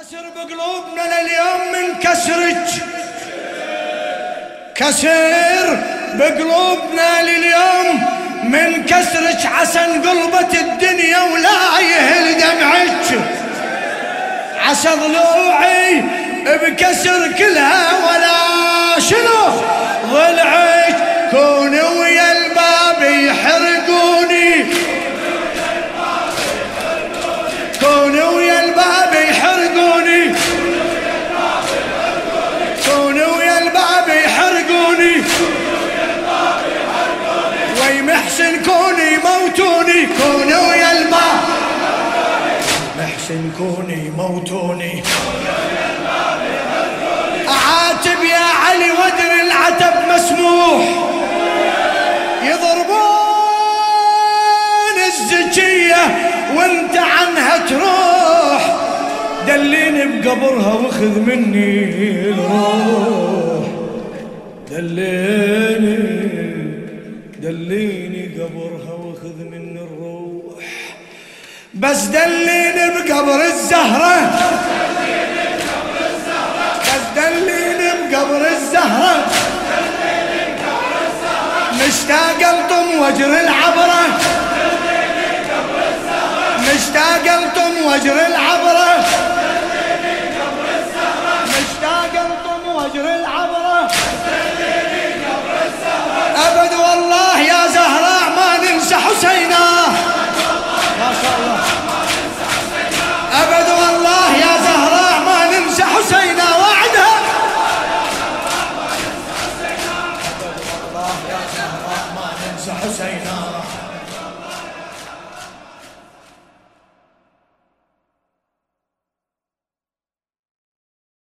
كسر بقلوبنا لليوم من كسرك كسر بقلوبنا لليوم من كسرك عسى انقلبت الدنيا ولا يهل دمعك عسى ضلوعي بكسر كلها ولا شنو؟ وي محسن كوني موتوني كوني ويا الباب محسن كوني موتوني. أعاتب يا علي ودر العتب مسموح. يضربون الزكية وانت عنها تروح. دليني بقبرها واخذ مني الروح. دليني دليني قبرها واخذ مني الروح. بس دليني بقبر الزهرة. بس دليني بقبر الزهرة. مشتاق الطم وجر العبرة. مشتاق الطم وجر العبرة. حسين حسينا.